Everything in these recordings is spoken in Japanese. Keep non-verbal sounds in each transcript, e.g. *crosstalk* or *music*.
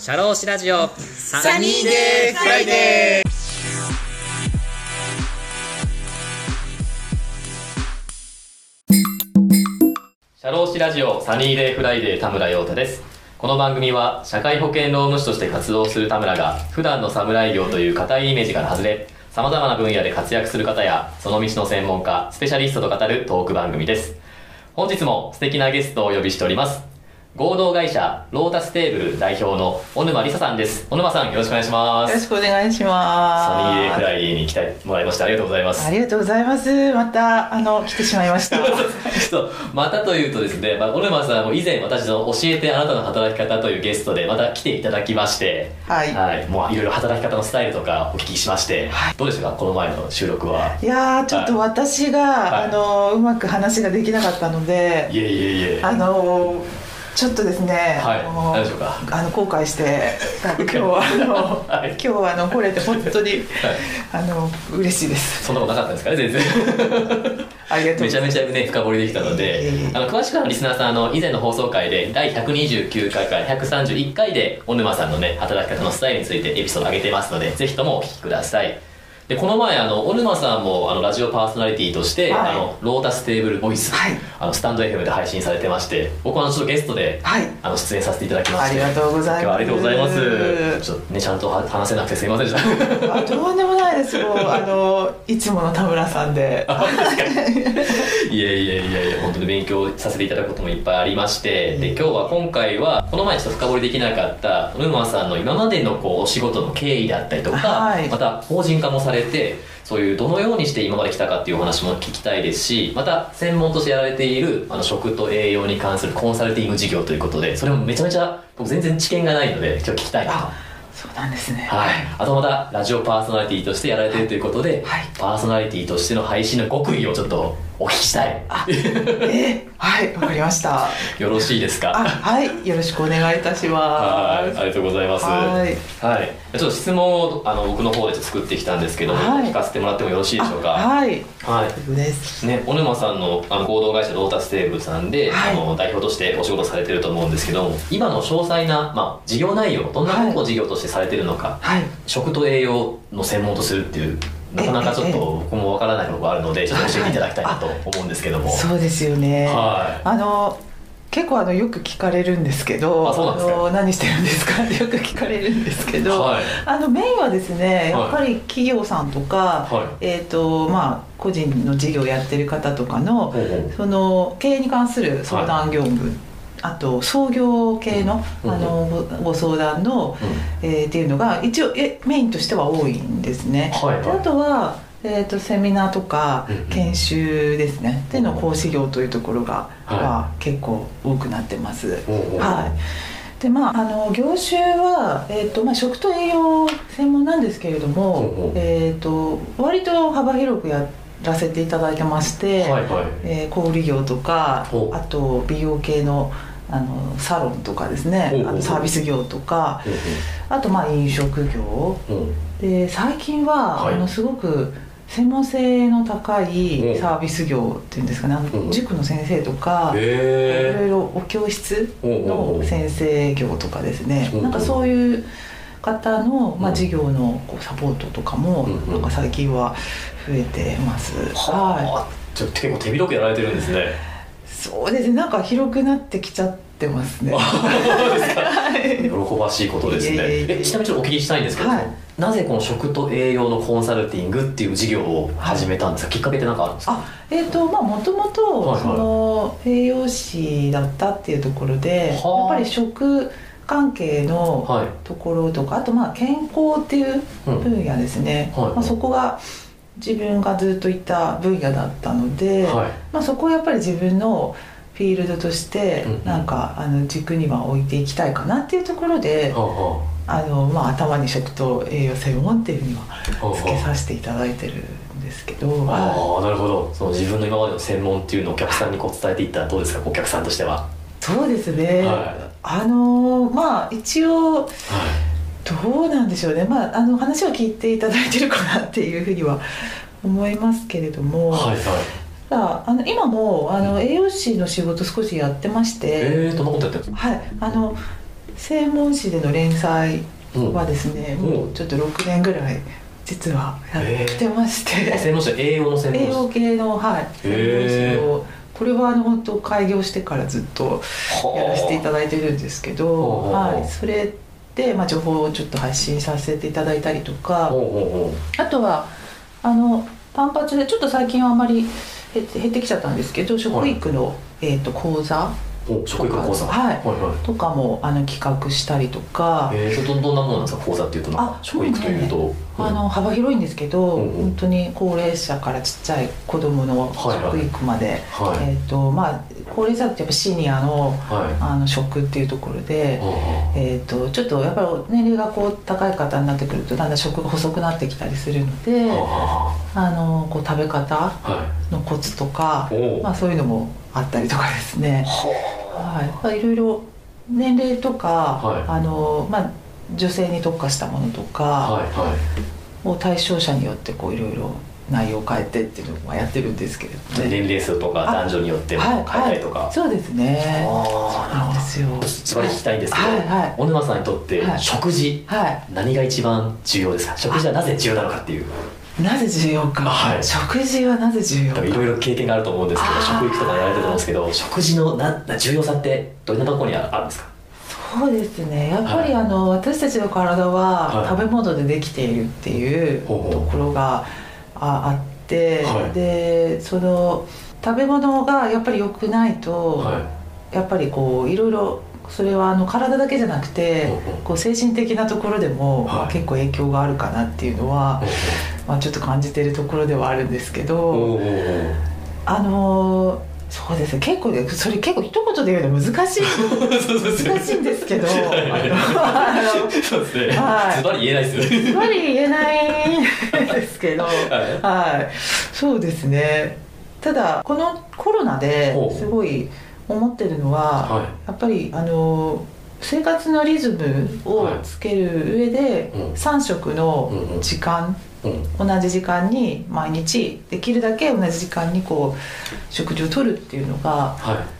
シャローシラジオ。サニーデーフライデー。シャローシラジオサニーデーフライデー田村陽太です。この番組は社会保険労務士として活動する田村が普段の侍業という固いイメージから外れ様々な分野で活躍する方やその道の専門家スペシャリストと語るトーク番組です。本日も素敵なゲストをお呼びしております。合同会社ロータステーブル代表の小沼梨沙さんです。小沼さんよろしくお願いします。よろしくお願いします。サニーデーフライに来てもらいましてありがとうございます。ありがとうございます。また、あの、来てしまいました。*laughs* そうまたというとですね、まあ、小沼さんも以前私の教えてあなたの働き方というゲストでまた来ていただきまして、はい。もういろいろ働き方のスタイルとかお聞きしまして、はい。どうでしたかこの前の収録は？いやー、ちょっと私が、はい。あの、うまく話ができなかったので、いえいえいえ。あの、ちょっとですね、はいあの何でしょうか？あの後悔して、*laughs* 今日は、あの、はい。今日はあの来れて本当に、あの嬉しいです。そんなことなかったですか？ね全然。*laughs* ありがとうごめちゃざいます。めちゃね深掘りできたのであの詳しくはリスナーさんあの以前の放送回で第129回から131回で小沼さんのね働き方のスタイルについてエピソード上げてますのでぜひともお聞きくださいでこの前あの小沼さんもあのラジオパーソナリティとして、はい。あのロータステーブルボイス、はい。あのスタンド FM で配信されてまして僕はちょっとゲストで、はい。あの出演させていただきましてありがとうございます。今日はありがとうございます。ちょっとねちゃんとは話せなくてすいませんでした。あとんでもないです。よ。*laughs* あのいつもの田村さんで。いやいやいやいや本当に勉強させていただくこともいっぱいありましてで今日は今回はこの前ちょっと深掘りできなかった小沼さんの今までのこうお仕事の経緯であったりとか、はい。また法人化もされてそういうどのようにして今まで来たかっていうお話も聞きたいですしまた専門としてやられているあの食と栄養に関するコンサルティング事業ということでそれもめちゃめちゃ僕全然知見がないので今日聞きたいなと。あ、そうなんですね。はい、あとまたラジオパーソナリティとしてやられているということで、はい。パーソナリティとしての配信の極意をちょっとお聞きしたい。あ、え、はい、わかりました。よろしいですか？あ、はい、よろしくお願いいたします。はいありがとうございます。はい。はい。ちょっと質問をあの僕の方で作ってきたんですけども、はい。聞かせてもらってもよろしいでしょうか？あはい、はい。ね、小沼さんのあの合同会社ロータステーブルさんで、はい。あの代表としてお仕事されてると思うんですけども今の詳細な、まあ、事業内容どんなことを事業としてされてるのか、はい、食と栄養の専門とするっていうなかなかちょっと僕もわからないことがあるのでちょっと教えていただきたいなと思うんですけども、そうですよね。はい。あの。結構あのよく聞かれるんですけどあの何してるんですか？っ *laughs* てよく聞かれるんですけど、はい。あのメインはですねはい。やっぱり企業さんとか、はい。えーとまあ、個人の事業やってる方とかのその経営に関する相談業務、あと創業系の,、うん。あのごご相談の、えーっていうのが一応えメインとしては多いんですね。はいはい。であとは、えー、とセミナーとか研修ですね、での講師業というところが、はい。は結構多くなってます。はい。でまあ、あの業種は、えーとまあ、食と栄養専門なんですけれども、えー、と割と幅広くやらせていただいてまして、はいはい。えー小売業とかあと美容系のあのサロンとかですねあのサービス業とかあとまあ飲食業。で最近は、はい。あのすごく専門性の高いうん。サービス業っていうんですかねあうん。の塾の先生とかいろいへろお教室の先生業とかですね。うんなんかそういう方の、まあ、うん事業のこうサポートとかもなんか最近は増えてます。はいはあちょっと結構手広くやられてるんですねそうですね。なんか広くなってきちゃってますね。喜ばしいことですね。いえちなみにちょっとお聞きしたいんですけど、はい。なぜこの食と栄養のコンサルティングっていう事業を始めたんですか、きっかけって何かあるんですか？あえっ、とまあもともはいとはい。その栄養士だったっていうところで、はあ。やっぱり食関係のはい。ところとかあとまあ健康っていううん。分野ですね、はい。まあ、そこが自分がずっといた分野だったので、はい。まあ、そこをやっぱり自分のフィールドとしてうん。なんかあの軸には置いていきたいかなっていうところで、はあはあ。のまあ、頭に食と栄養専門っていうふうにはつけさせていただいてるんですけど、はああ。なるほど。その自分の今までの専門っていうのをお客さんにこう伝えていったらどうですかお客さんとしては、い、そうですね、はあのまあ一応はどうなんでしょうね、まあ、あの話を聞いていただいてるかなっていうふうには思いますけれども、い、はいはい。ただあの今もあの栄養士の仕事少しやってまして、えー、どんなことやってるんですかはい、あの専門誌での連載うん。はですね、うん。もうちょっと6年ぐらい実はやってまして、専門誌英語の専門誌？栄養系のはい。専門誌をこれはあの本当開業してからずっとやらせていただいてるんですけど、ほうほうほう。はい、それで、まあ、情報をちょっと発信させていただいたりとか。あとはあの単発でちょっと最近はあまり減って減ってきちゃったんですけど食育の、えー、と講座食育講座。はい。はいはい。とかもあの企画したりとか、えどどんなものなんですか講座っていうと。なんかあ食育というと、あの幅広いんですけど、うんうん。本当に高齢者からちっちゃい子供のはいはい。食育まで、はい。えっ、とまあ高齢者ってやっぱシニアのはい。あの食っていうところで、はえー、とちょっとやっぱり年齢がこう高い方になってくるとだんだん食が細くなってきたりするので、あはあのこう食べ方のコツとか、まあ、そういうのもあったりとかですね。はい。まあ、いろいろ年齢とか、はい。あのまあ、女性に特化したものとか、はいはい。を対象者によってこういろいろ内容を変えてっていうのをやってるんですけれどもね。年齢数とかあ男女によっても変えたりとか、はいはい、そうですね。そうなんですよ。つまり聞きたいんですけど、はいはい。小沼さんにとってはい。食事、はい。何が一番重要ですか？食事はなぜ重要なのかっていうなぜ重要か、はい。食事はなぜ重要いろいろ経験があると思うんですけど食育とかやられてると思うんですけど食事のなな重要さってどんなところにああるんですか？そうですね。やっぱり、あの私たちの体ははい。食べ物でできているっていう。ところがああって、はい。でその食べ物がやっぱり良くないと、はい。やっぱりこういろいろそれはあの体だけじゃなくて、こう精神的なところでも、はい。結構影響があるかなっていうのは、まあ、ちょっと感じてるところではあるんですけど、あのーそうですね。結構ねそれ結構一言で言うの難しい。*laughs* 難しいんですけどあのそうですね。はい。ズバリ言えないですよね。ずばり言えないんですけど、い。はい、そうですね。ただこのコロナですごい思ってるのは、はい。やっぱりあの生活のリズムをつける上で、うん。3食の時間、うん。同じ時間に毎日できるだけ同じ時間にこう食事をとるっていうのがはい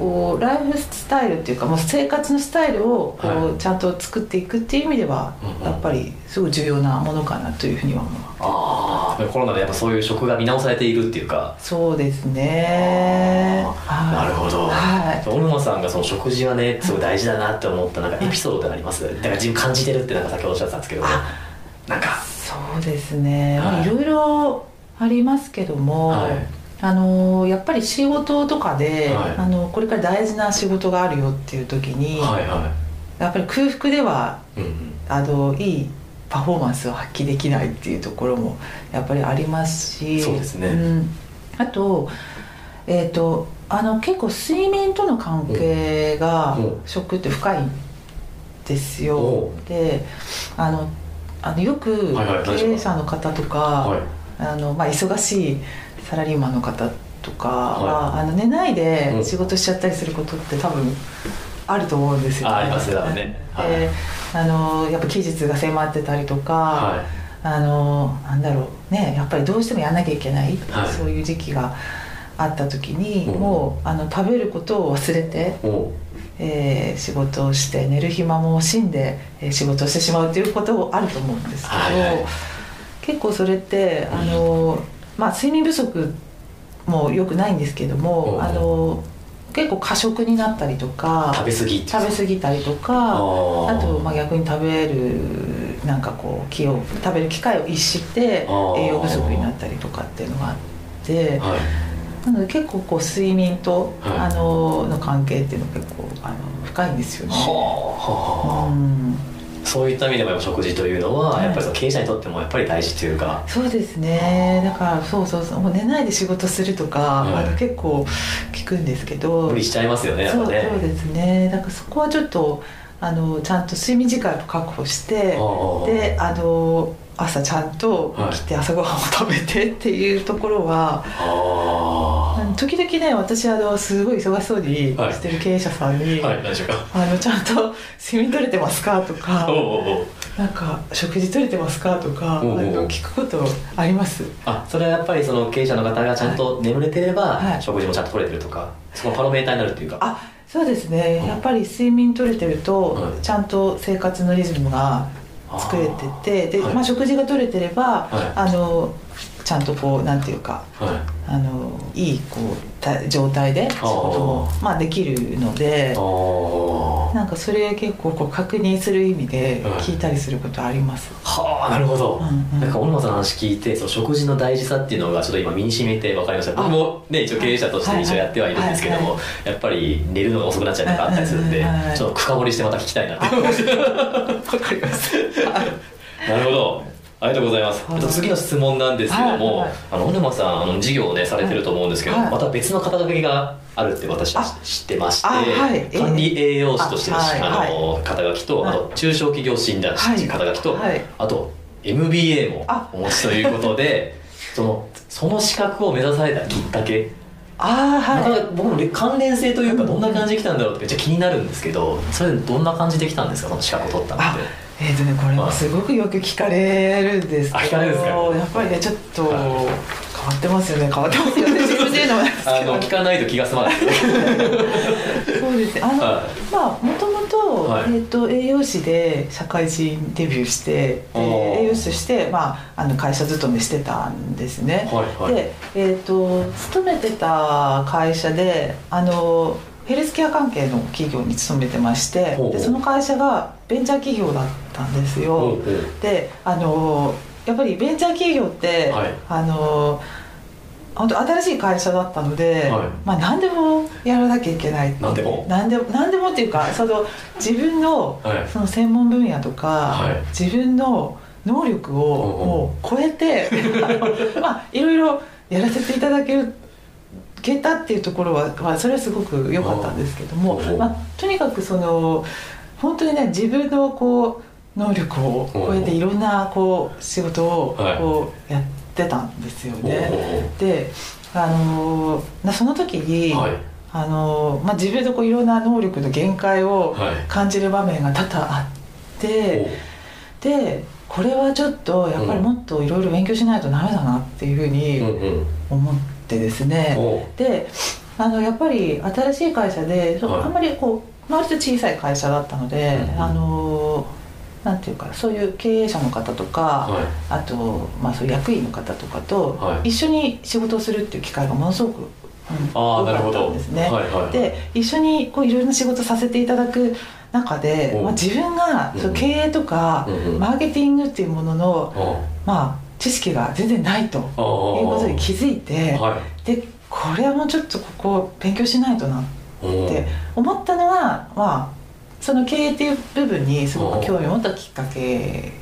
こうライフスタイルっていうかもう生活のスタイルをこう、はい。ちゃんと作っていくっていう意味では、うんうん。やっぱりすごい重要なものかなというふうには思うああコロナでやっぱそういう食が見直されているっていうか。そうですね。なるほど。はい。小沼さんがその食事はねすごい大事だなって思ったなんかエピソードってあります？だから自分感じてるってなんか先ほどおっしゃってたんですけどあなんか。そうですね、まあはいいろいろありますけども、はいあのやっぱり仕事とかで、はい。あのこれから大事な仕事があるよっていう時に、はいはやっぱり空腹ではいうんうん。あのいいパフォーマンスを発揮できないっていうところもやっぱりありますしそうですね。ん。あと,、えー、とあの結構睡眠との関係が食って深いんですよ。お。であのあのよくはいはい経営者の方とか、はい。あのまあ、忙しいサラリーマンの方とかは、はあの寝ないでうん。仕事しちゃったりすることって多分あると思うんですよ、あありますね多分ね。はい。であのやっぱ期日が迫ってたりとか、はあのなんだろうねやっぱりどうしてもやんなきゃいけない、はい。そういう時期があった時に、うん。もうあの食べることを忘れて、うえー仕事をして寝る暇も惜しんで、えー仕事をしてしまうということもあると思うんですけど、はいはい。結構それってあの、まあ、睡眠不足もよくないんですけども、う。んあの結構過食になったりとか食べ過ぎ。食べ過ぎたりとかあと、まあ、逆に食べるなんかこう気を食べる機会を逸して栄養不足になったりとかっていうのがあってはい。なので結構こう睡眠と、はい。あのの関係っていうのが結構あの深いんですよね。はあはあ。うんそういった意味でも食事というのははい。やっぱりその経営者にとってもやっぱり大事というか。そうですね。だからそうそうそう。もう寝ないで仕事するとか、結構聞くんですけど。無理しちゃいますよねそうそうですね。だからそこはちょっとあのちゃんと睡眠時間を確保してであの朝ちゃんとはい。起きて朝ごはんを食べてっていうところは、ああの時々ね私あのすごい忙しそうにはい。してる経営者さんに「あはい何でしょうか？あのちゃんと睡眠取れてますか?」とか *laughs* おうおうおう。なんか食事取れてますか？とかあおうおう。の聞くことあります？あそれはやっぱりその経営者の方がちゃんと眠れてれば、はい。食事もちゃんと取れてるとかそのパロメーターになるっていうか。あそうですね、うんやっぱり睡眠取れてると、はい。ちゃんと生活のリズムが作れててで、はい。まあ、食事が取れてれば、はい。あのちゃんとこうなんていうかはい。あのいいこうた状態で仕事もまあ、できるのでなんかそれ結構こう確認する意味ではい。聞いたりすることあります。はあなるほど、うんうん。なんか小野さんの話聞いてその食事の大事さっていうのがちょっと今身に染みて分かりました。僕もね一応経営者として一応やってはいるんですけども、はいやっぱり寝るのが遅くなっちゃうとかあったりするんで、うんうんうんはい。ちょっと深掘りしてまた聞きたいなって。思いました。*laughs* なるほどありがとうございます、はい。えっと次の質問なんですけども、はい。はいあの小沼さんあの事業をねされてると思うんですけど、はい。また別の肩書きがあるって私はあ知ってまして、あはい。管理栄養士としての、あの肩書きと、はい。あと中小企業診断士はい。肩書きと、はい。あと MBA もあ。お持ちということで *laughs* そのその資格を目指されたきっかけ、あはい。か僕も関連性というかうんどんな感じで来たんだろうってめっちゃ気になるんですけどそれどんな感じで来たんですかその資格を取ったのっあて。えーとね、これもすごくよく聞かれるんですけどやっぱりねちょっとはい変わってますよね。変わってますよね。自分で言うのも。ですけどあの聞かないと気が済まない。そうですね。あの、はまあもともと,、はい。えー、と栄養士で社会人デビューして栄養士として、まあ、あの会社勤めしてたんですね、で、えー、と勤めてた会社であのヘルスケア関係の企業に勤めてましてでその会社がベンチャー企業だったんですよ、であのやっぱりベンチャー企業って、はい。あの本当新しい会社だったので、はい。まあ、何でもやらなきゃいけない。何でも？何でも何でもっていうか *laughs* その自分のはい。その専門分野とか、はい。自分の能力をもう超えて *laughs* あのまあいろいろやらせていただけるけたっていうところは、まあ、それはすごく良かったんですけどもまあ、とにかくその本当にね自分のこう能力を超えてうんいろんなこう仕事をはい。こうやってたんですよね。ほであのなその時に、うはい。あのまあ、自分のこういろんな能力の限界をはい。感じる場面が多々あって、でこれはちょっとやっぱりもっといろいろ勉強しないとダメだなっていうふううんにうん。思ってですね、おであのやっぱり新しい会社で、はい。あんまりこう割と小さい会社だったので、うんあのなんていうかそういう経営者の方とか、はい。あと、まあ、そう役員の方とかとはい。一緒に仕事をするっていう機会がものすごく、うん多かったどんですね。はいはい。で一緒にこういろいろな仕事させていただく中で、おまあ、自分がうん。そう経営とか、うんうん。マーケティングっていうものの、おまあ、知識が全然ないというおことに気づいて、はい。でこれはもうちょっとここ勉強しないとなっおて思ったのは、まあ、その経営っていう部分にすごく興味を持ったきっかけ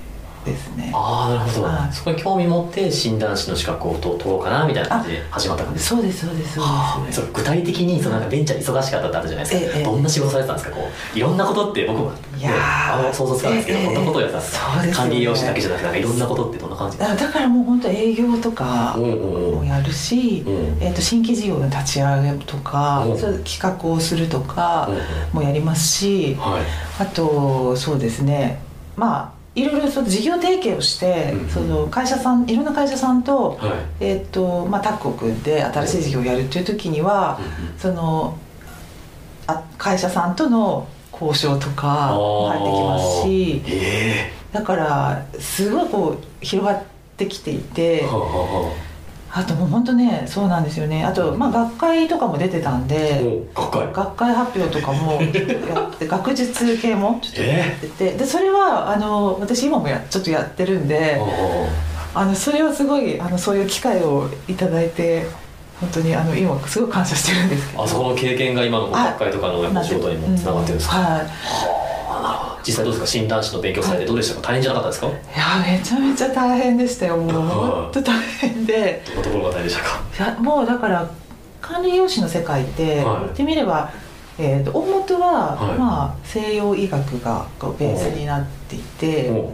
ですね。ああなるほど、はい。そこに興味持って診断士の資格をと取ろうかなみたいな感じで始まった感じですか？そうですそうですそうはあですそう具体的にそのなんかベンチャー忙しかったってあったじゃないですか、ええどんな仕事されてたんですか？こういろんなことって僕も、ね、いやーあの想像つかないですけど、ええこんなことをやったんですか？そうですよね。管理栄養士だけじゃなくてなんかいろんなことってどんな感じですだかだからもう本当営業とかうんうんうんもやるし、うん。えー、と新規事業の立ち上げとか、うん。企画をするとかうん。もやりますし、はい。あとそうですね。まあいろいろその事業提携をして、うんその会社さんいろんな会社さんと,、はい。えーとまあ、タッグを組んで新しい事業をやるっていう時には、そのあ会社さんとの交渉とかも入ってきますしえ。だからすごいこう広がってきていてえはあはあともう本当ねそうなんですよね。あと、まあ、学会とかも出てたんあでお学会。学会発表とかもやって *laughs* 学術系もちょっとやってて、でそれはあの私今もやちょっとやってるんであのそれはすごいあのそういう機会をいただいて本当にあの今すごい感謝してるんですけど。あそこの経験が今の学会とかのやっぱ仕事にもつながってるんですか、うんはい実際どうですか？診断士の勉強されてどうでしたか？大変じゃなかったですか？どんいやめちゃめちゃ大変でしたよ。もう本当大変で。なところが大変でしたか？いやもうだから管理栄養士の世界ってはい。言ってみれば、えー、と大元は、はい。まあ、西洋医学がベースになっていて、お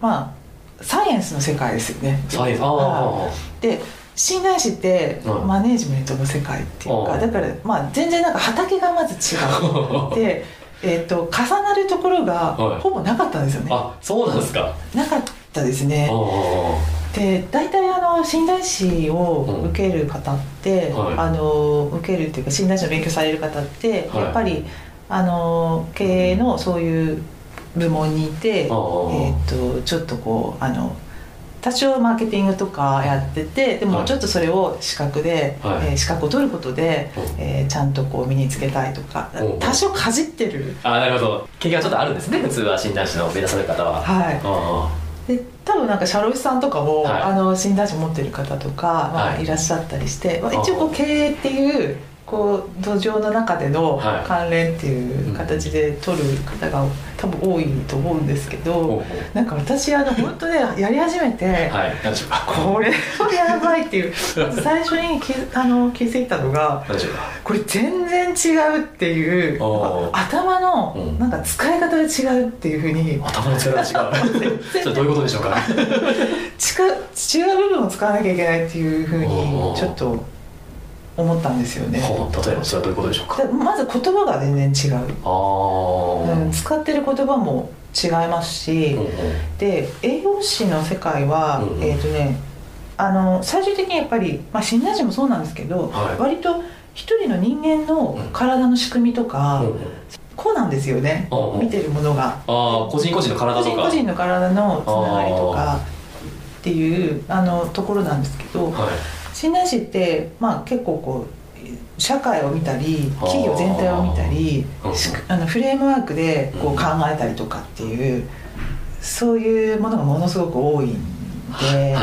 まあサイエンスの世界ですよね。サイエンス。あで診断士ってはい。マネージメントの世界っていうか、だから、まあ、全然なんか畑がまず違う *laughs* で、えー、と重なるところがはい。ほぼなかったんですよね、あそうなんですか。なかったですね。で大体あの診断士を受ける方って、うんはい、あの受けるっていうか診断士の勉強される方って、はい、やっぱりあの経営のそういう部門にいて、えーと、とちょっとこうあの多少マーケティングとかやっててでもちょっとそれを資格で、はい、えー、資格を取ることで、はい、えー、ちゃんとこう身につけたいとか。多少かじってる。あなるほど。経験はちょっとあるんですね普通は診断士の目指される方は。はい。で多分なんか社労士さんとかも、はい、あの診断士持ってる方とか、まあ、い。らっしゃったりして、まあ、一応こう経営っていうこう土壌の中での関連っていう形で取る方が多分多いと思うんですけど、なんか私あの本当ね *laughs* やり始めて、はい、これはやばいっていう最初にき *laughs* あの気づいたのがこれ全然違うっていう頭のなんか使い方が違うっていうふうに、頭の使い方が違う。それどういうことでしょうか？*laughs* 違う部分を使わなきゃいけないっていうふうにちょっと思ったんですよね。例えばそれはどういうことでしょうか？まず言葉が全然違う。あ、うん、使ってる言葉も違いますし、うんうん、で栄養士の世界は、うんうん、えっ、ー、とねあの最終的にやっぱり、まあ、診断士もそうなんですけど、はい、割と一人の人間の体の仕組みとか、うんうん、こうなんですよね、うんうん、見てるものが。あ個人個人の体とか。個人個人の体のつながりとかっていうあのところなんですけど、はい診断士って、まあ、結構こう社会を見たり企業全体を見たりあのフレームワークでこう考えたりとかっていうそういうものがものすごく多いんで,、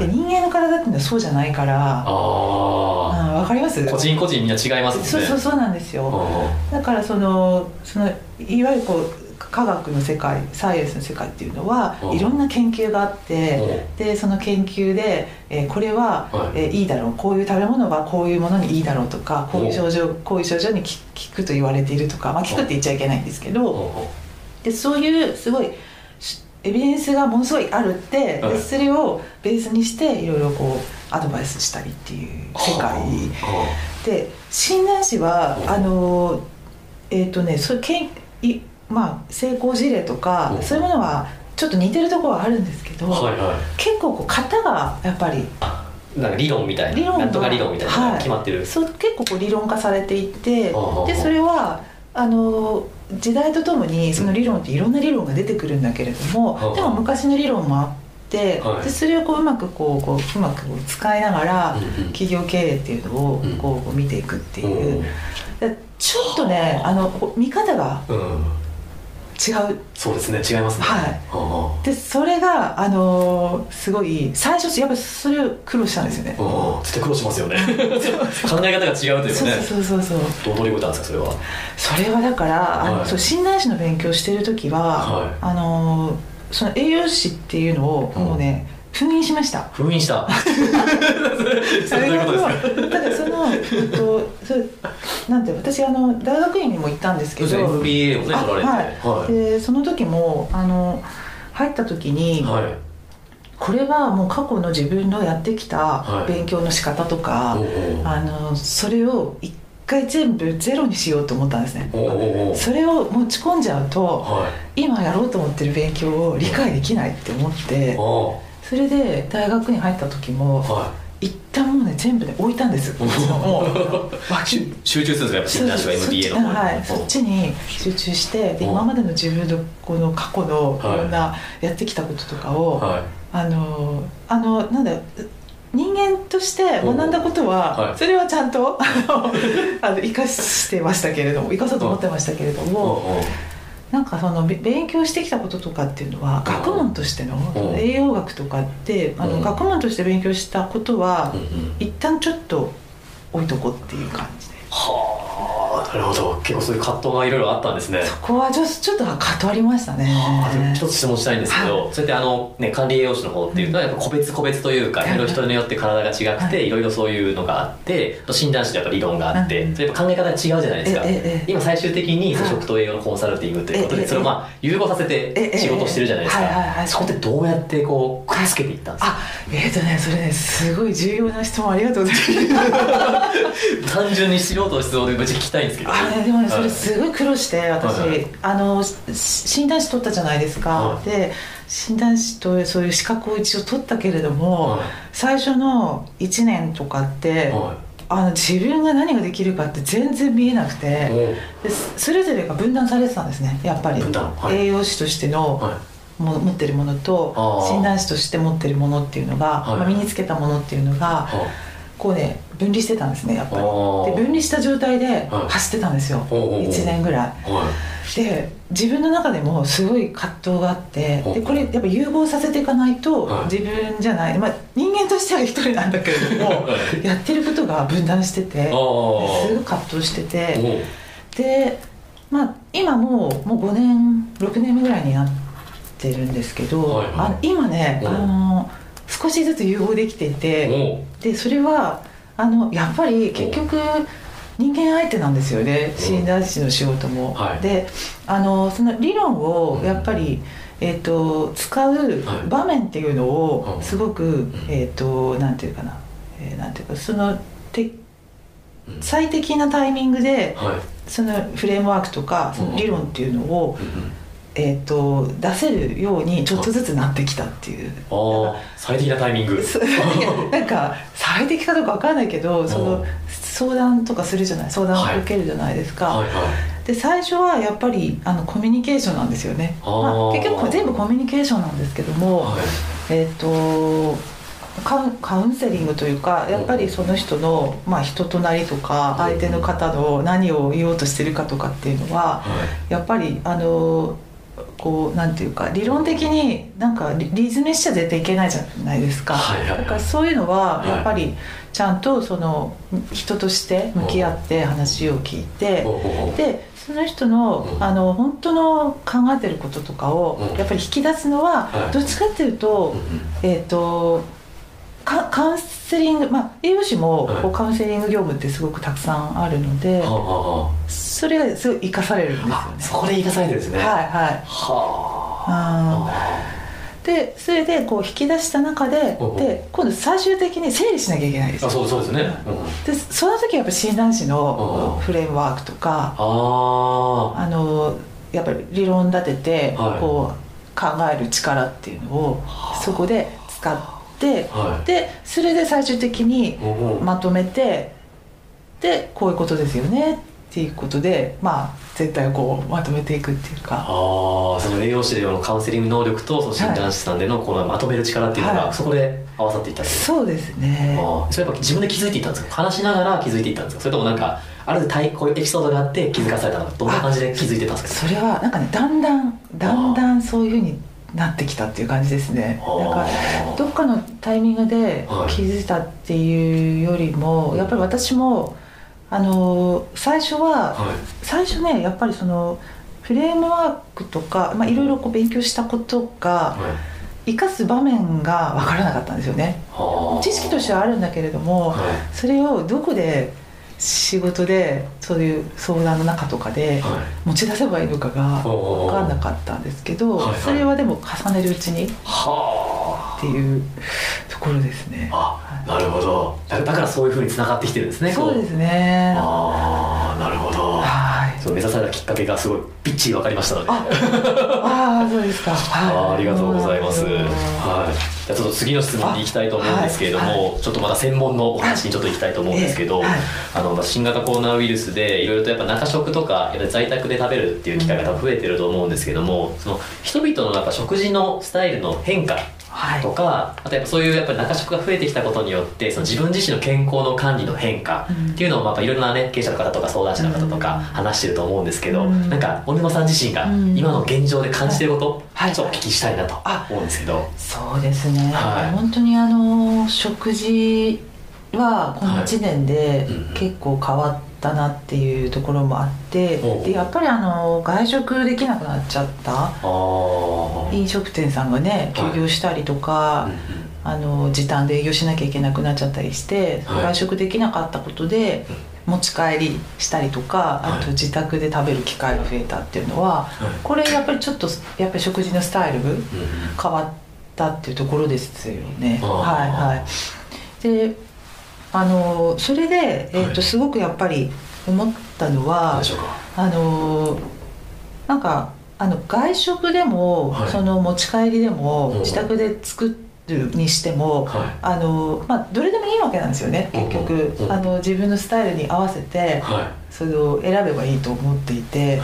で人間の体っていうのはそうじゃないからあ分かります？個人個人みんな違いますもんね。そうそうそうなんですよ。だからそのそのいわゆるこう科学の世界サイエンスの世界っていうのはいろんな研究があってでその研究で、えー、これは、はい。えー、いいだろうこういう食べ物はこういうものにいいだろうとかこういう症状こういう症状に効くと言われているとか、まあ、効くって言っちゃいけないんですけどでそういうすごいエビデンスがものすごいあるってでそれをベースにしていろいろこうアドバイスしたりっていう世界。で診断士はあのえっ、ー、とねそれけんいまあ、成功事例とか、そういうものはちょっと似てるところはあるんですけど、はいはい、結構こう型がやっぱりなんか理論みたいな理論なんとか理論みたいな決まってる、はい、そう結構こう理論化されていてでそれはあの時代とともにその理論っていろんな理論が出てくるんだけれども、でも昔の理論もあって、はい、でそれをこううまくこうこううまく使いながら、企業経営っていうのをこう見ていくっていう、ちょっとねあの見方が、違う。そうですね。違いますね。はい。でそれがあのー、すごい最初やっぱそれを苦労したんですよね。絶対苦労しますよね。考え方が違うというかね。そうそうそうそうどう乗り越えたんですかそれは？それはだから、はい、あのそう診断士の勉強してる時は、はい、あのー、その栄養士っていうのをもうね、うん封印しました。封印した。それがただその、えっと、そなんて私あの大学院にも行ったんですけど。MBA をね取られて、はい、でその時もあの入った時に、はい、これはもう過去の自分のやってきた勉強の仕方とか、はい、あのそれを一回全部ゼロにしようと思ったんですね。それを持ち込んじゃうと、はい、今やろうと思ってる勉強を理解できないって思って、それで大学に入った時も、はい、一旦もうね全部ね置いたんです。もう *laughs* 集中するんですか？やっぱ診断士は MBA のはい。そっちに集中してで今までの自分のこの過去のい。ろんなやってきたこととかを、はい、あのあのなんだ人間として学んだことは、それはちゃんとあの生かしてましたけれども生かそうと思ってましたけれども、なんかその勉強してきたこととかっていうのは学問としての栄養学とかってあの学問として勉強したことは一旦ちょっと置いとこうっていう感じで。はあなるほど。結構そういう葛藤がいろいろあったんですね。そこはちょちょっと葛藤ありましたね一つ質問したいんですけど、はい、そうやってあの、ね、管理栄養士の方っていうのはやっぱ個別個別というかいろいろ人によって体が違くて、い、ろいろそういうのがあって診断士でやっぱ理論があって、それ考え方が違うじゃないですか、今最終的に食と栄養のコンサルティングということで、それをまあ融合させて仕事してるじゃないですか、そこってどうやってこうくっつけていったんですかえっ、ー、とねそれねすごい重要な質問ありがとうございます単純に素人の質問でぶち聞きたいんですけど。あでもねそれすごい苦労して私、はいはい。あのし診断士取ったじゃないですか、はいで診断士とそういう資格を一応取ったけれども、はい。最初の1年とかって、はあの自分が何ができるかって全然見えなくてそれぞれが分断されてたんですねやっぱり、栄養士としての、はい。も持ってるものと診断士として持ってるものっていうのが、はいまあ、身につけたものっていうのがはこうね分離してたんですねやっぱり。で分離した状態ではい。走ってたんですよ、ほうほうほう。1年ぐらい。い。はで自分の中でもすごい葛藤があってでこれやっぱ融合させていかないとはい。自分じゃない、まあ、人間としては一人なんだけれども *laughs* はい。やってることが分断しててですごい葛藤しててで、まあ、今もうもう5年6年目ぐらいになってるんですけど、はいはい。あ今ね、う。んあの少しずつ融合できていてでそれはあのやっぱり結局人間相手なんですよね。うん。診断士の仕事も。はい。であのその理論をうん。やっぱり、えー、と使うはい。場面っていうのうん。をすごく、えっ、となんていうかな、えーなんていうかそのてうん。最適なタイミングではい。そのフレームワークとかその理論っていうのを、うんうんえー、と出せるようにちょっとずつなってきたっていう。最適なタイミング。*laughs* なんか最適かどうかわかんないけどそのうん相談とかするじゃない相談を受けるじゃないですか、はい。はいで最初はやっぱりあのコミュニケーションなんですよね、まあ、結局全部コミュニケーションなんですけども、はい。えっ、とカウンカウンセリングというかやっぱりその人の、まあ、人となりとか相手の方の何を言おうとしてるかとかっていうのははい。やっぱりあのこうなんていうか理論的になんかリリズムしちゃ絶対いけないじゃないですか、はいはいはい。だからそういうのははいやっぱりちゃんとその人として向き合って話を聞いて、ほうほうほう。でその人の,、うん。あの本当の考えてることとかをうん。やっぱり引き出すのは、はい。どっちかっていうと,、うん。えー、とカカウンセリング、まあ、栄養士もはい。こうカウンセリング業務ってすごくたくさんあるので、それがすごい生かされるんですよね。そこで生かされてるんですね。はいはい。はあ。でそれでこう引き出した中でで今度最終的に整理しなきゃいけないですよ。あそうそうですね、うん、でその時はやっぱ診断士のフレームワークとかああのやっぱり理論立ててはい。こう考える力っていうのをそこで使ってあはい。でそれで最終的にまとめてでこういうことですよねっていうことでまあ絶対こうまとめていくっていうか。ああその栄養士でのカウンセリング能力とその診断士さんでのこのまとめる力っていうのが、はい。そこで合わさっていったそうですね。それやっぱ自分で気づいていったんですか？話しながら気づいていったんですか？それともなんかある程度こういうエピソードがあって気づかされたのかどんな感じで気づいてたんですか？それはなんかねだんだんだんだんそういうふうになってきたっていう感じですね。なんかどっかのタイミングではい。気づいたっていうよりも、やっぱり私もあの最初は、はい。最初ねやっぱりそのフレームワークとか、まあ、いろいろこう勉強したことがはい。生かす場面が分からなかったんですよね。はあ。知識としてはあるんだけれども、はい。それをどこで仕事でそういう相談の中とかではい。持ち出せばいいのかが分かんなかったんですけど、それはでも重ねるうちにっはていうところですね。ああなるほど。だだからそういうふうにつながってきてるんですねそうですね。ねああなるほど。はい。そう目指されたきっかけがすごいびっちり分かりましたので。あああそうですか、はい、あーありがとうございます。うん。はい。じゃあちょっと次の質問に行きたいと思うんですけれども、あちょっとまた専門のお話にちょっと行きたいと思うんですけど、ええはい。あのまあ新型コロナウイルスでいろいろとやっぱ中食とか在宅で食べるっていう機会が多分増えてると思うんですけども、その人々のなんか食事のスタイルの変化はい。とか、あとやっぱそういうやっぱり中食が増えてきたことによってその自分自身の健康の管理の変化っていうのをまあいろいろなね経営者の方とか相談者の方とかうん。話してると思うんですけど、うん。なんか鬼野さん自身がうん。今の現状で感じてること、はい。ちょっとお聞きしたいなと思うんですけど、そうですね、はい。本当にあの食事はこのはい1年で結構変わったなっていうところもあって、でやっぱりあの外食できなくなっちゃった。飲食店さんがね休業したりとか、あの時短で営業しなきゃいけなくなっちゃったりして、はい。外食できなかったことで持ち帰りしたりとかあと自宅で食べる機会が増えたっていうのは、はい。これやっぱりちょっとやっぱり食事のスタイル変わったっていうところですよね。はいはい。で、あのそれでえっ、はい。とすごくやっぱり思ったのはあのなんかあの外食でも、はい、その持ち帰りでも、自宅で作るにしても、はい、あのまあ、どれでもいいわけなんですよね結局、あの自分のスタイルに合わせて、それを選べばいいと思っていて。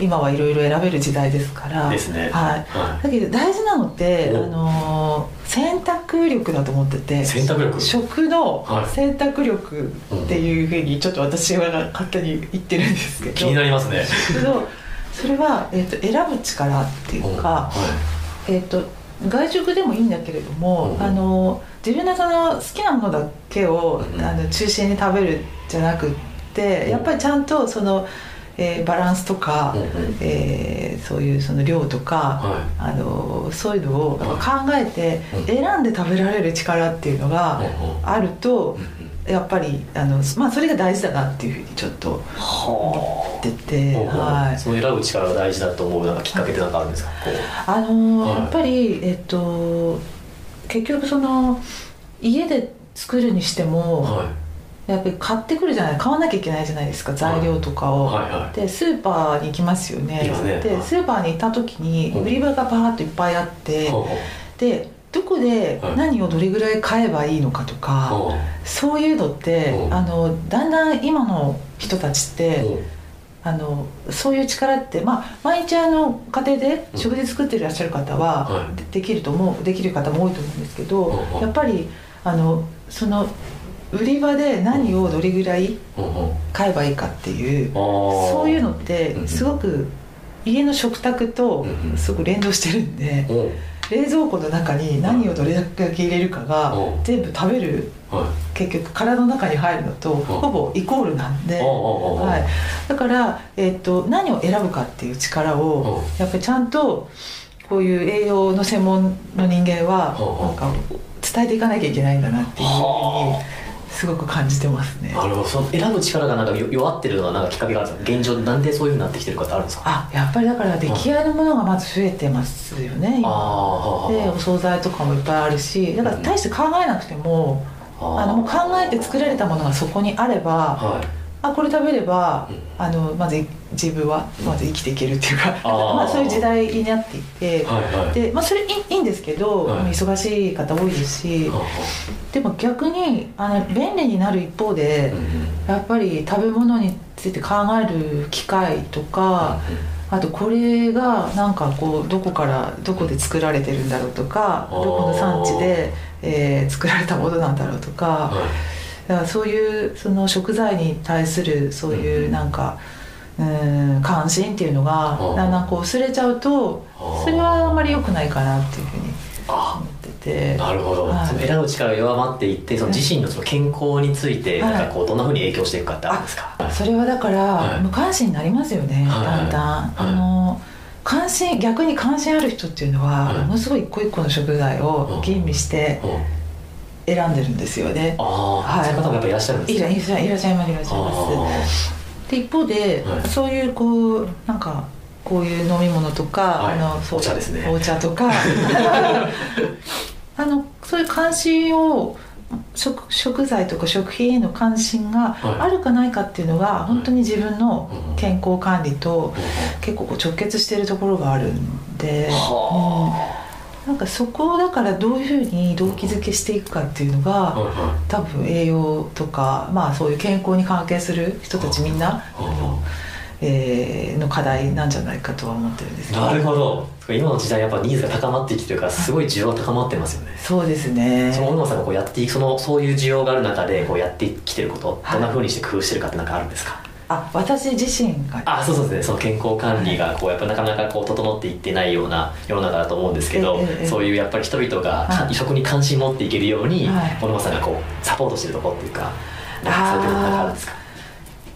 今はいろいろ選べる時代ですから。ですね、はい、はい、だけど大事なのってあの選択力だと思ってて。選択力？食の選択力っていうふうにちょっと私は勝手に言ってるんですけど。気になりますね。けどそれは、えーと、選ぶ力っていうか、はい、えーと、外食でもいいんだけれども、あの自分のその好きなものだけを、あの中心に食べるじゃなくってやっぱりちゃんとその。えー、バランスとか、うんうん、えー、そういうその量とか、はい、あのそういうのを考えて選んで食べられる力っていうのがあると、やっぱりあの、まあ、それが大事だなっていうふうにちょっと思ってて、はい、その選ぶ力が大事だと思うなんかきっかけって何かあるんですか？あの、はい、やっぱり、えっと、結局その家で作るにしても、はいやっぱり買ってくるじゃない買わなきゃいけないじゃないですか材料とかを、はいはい。はい、でスーパーに行きますよね、ね、でスーパーに行った時に売り場がバーッといっぱいあって、でどこで何をどれぐらい買えばいいのかとか、そういうのってあのだんだん今の人たちってあのそういう力ってまあ毎日あの家庭で食事作ってらっしゃる方はできると思うできる方も多いと思うんですけどやっぱりあのその売り場で何をどれぐらい買えばいいかっていうそういうのってすごく家の食卓とすごく連動してるんで冷蔵庫の中に何をどれだけ入れるかが全部食べる結局体の中に入るのとほぼイコールなんで、はい、だから、えー、と何を選ぶかっていう力をやっぱりちゃんとこういう栄養の専門の人間はなんか伝えていかなきゃいけないんだなっていうふうに。すごく感じてますね。なるほどその選ぶ力がなんか弱ってるのはなんかきっかけがあるんですか？現状なんでそういうふうになってきてるかってあるんですか？あやっぱりだから出来合いのものがまず増えてますよね、うん、今でお惣菜とかもいっぱいあるしだから大して考えなくても、うん、あのもう考えて作られたものがそこにあれば、はい、あこれ食べれば、うん、あのまず自分はまず生きていけるっていうか *laughs* まあ、そういう時代になっていて、はいはい、でまあ、それいいいんですけど、はい、忙しい方多いですし、でも逆にあの便利になる一方で、うん、やっぱり食べ物について考える機会とか、うん、あとこれがなんかこうどこからどこで作られてるんだろうとかどこの産地で、えー、作られたものなんだろうとか。はい。だからそういうその食材に対するそういうなんか、うん、関心っていうのがだんだんこう薄れちゃうとそれはあんまり良くないかなっていうふうに。思ってて。なるほど、はい、その選ぶ力が弱まっていってその自身のその健康についてなんかこうどんなふうに影響していくかってあるんですか、はい、それはだから無関心になりますよね、はい、だんだん、あの関心逆に関心ある人っていうのは、ものすごい一個一個の食材を吟味して、選んでるんですよね。あはい、そういう方もやっぱいらっしゃるんですか。いらっしゃいらっしゃいますいらっしゃいます。で一方で、はい、そういうこうなんかこういう飲み物とか、はい、あのお茶ですね。お茶とか *laughs* あのそういう関心を食食材とか食品への関心があるかないかっていうのが、はい、本当に自分の健康管理と結構こう直結しているところがあるんで。うんなんかそこをだからどういうふうに動機づけしていくかっていうのが、多分栄養とか、まあ、そういう健康に関係する人たちみんな、えー、の課題なんじゃないかとは思ってるんですなるほど。今の時代やっぱニーズが高まってきてるからすごい需要が高まってますよね。そうですね。その小野さんがこうやっていくそのそういう需要がある中でこうやってきてることどんなふうにして工夫してるかって何かあるんですか、あ私自身があそうそうですねその健康管理がこうやっぱなかなかこう整っていってないような世の中だと思うんですけど、ええ、そういうやっぱり人々が移植に関心持っていけるように、はい、小野さんがこうサポートしてるところっていうかなんかそういうことがあるんですか？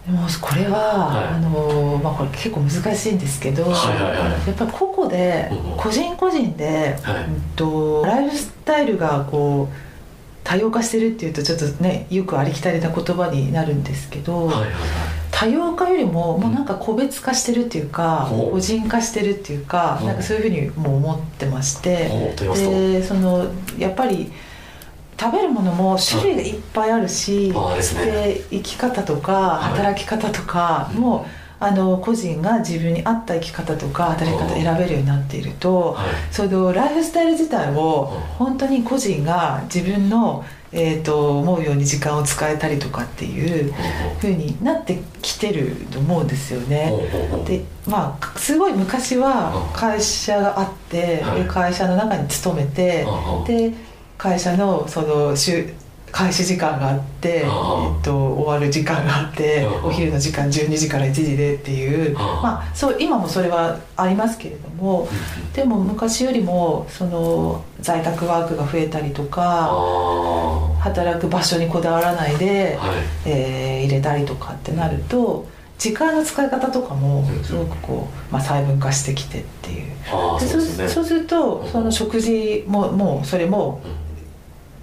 でもこれは、はい、あのまあ、これ結構難しいんですけど、はいはいはい、やっぱり個々で、個人個人で、はい、うんとライフスタイルがこう多様化してるっていうとちょっとねよくありきたりな言葉になるんですけど、はいはいはい。多様化よりももうなんか個別化してるっていうか、う。ん、個人化してるっていうか、う。ん、なんかそういうふうにも思ってまして、でそのやっぱり食べるものも種類がいっぱいあるし、はい。ですね。で生き方とか働き方とかも、あの個人が自分に合った生き方とか働き方を選べるようになっていると、はい。そのライフスタイル自体をうん。本当に個人が自分の、えー、と思うように時間を使えたりとかっていう風になってきてると思うんですよね。でまあすごい昔は会社があって、はい。で会社の中に勤めて、で会社のその週開始時間があって、えうんっと、終わる時間があって、うんお昼の時間12時から1時でっていう、まあ、そう今もそれはありますけれども、でも昔よりもその在宅ワークが増えたりとかあ働く場所にこだわらないで、あはい。えー入れたりとかってなると時間の使い方とかもうんすごくこう、まあ、細分化してきてっていう。でそうそうですね。そうするとうん。その食事ももうそれも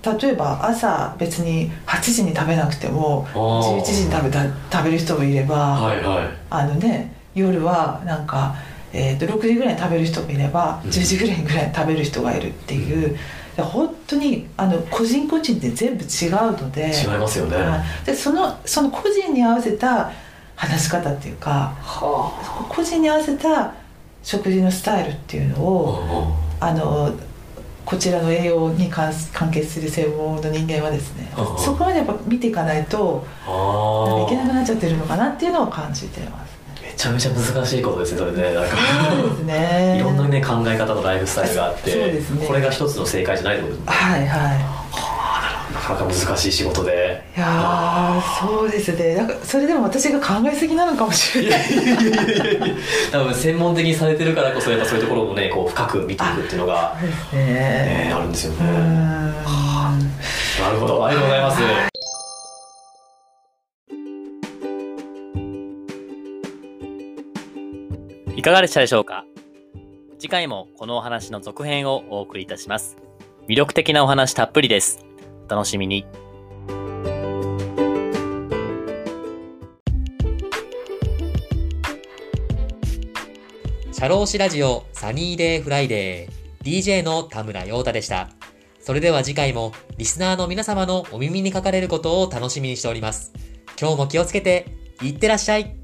例えば朝別に8時に食べなくてもあー。11時に食べた食べる人もいれば、はいはい。あのね夜はなんか、えー、と6時ぐらいに食べる人もいればうん。10時ぐらいぐらいに食べる人がいるっていう、で本当にあの個人個人で全部違うので違いますよね。はい。でそのその個人に合わせた話し方っていうかは個人に合わせた食事のスタイルっていうのあをあのこちらの栄養に関係する専門の人間はですねそこまでやっぱ見ていかないといけなくあなっちゃってるのかなっていうのを感じてますあめちゃめちゃ難しいことですねそれね。なんか。そうですね。*laughs* いろんなね考え方のライフスタイルがあってそうですね。これが一つの正解じゃないってことですね。はいはい。なかなか難しい仕事でいやーそうですね。なんかそれでも私が考えすぎなのかもしれない。多分専門的にされてるからこそやっぱそういうところもねこう深く見ていくっていうのが、そうですね、ねあるんですよね。ん。なるほど。ありがとうございます。いかがでしたでしょうか？次回もこのお話の続編をお送りいたします。魅力的なお話たっぷりです。お楽しみに。シャローシラジオサニーデイフライデー DJ の田村陽太でした。それでは次回もリスナーの皆様のお耳にかかれることを楽しみにしております。今日も気をつけて、いってらっしゃい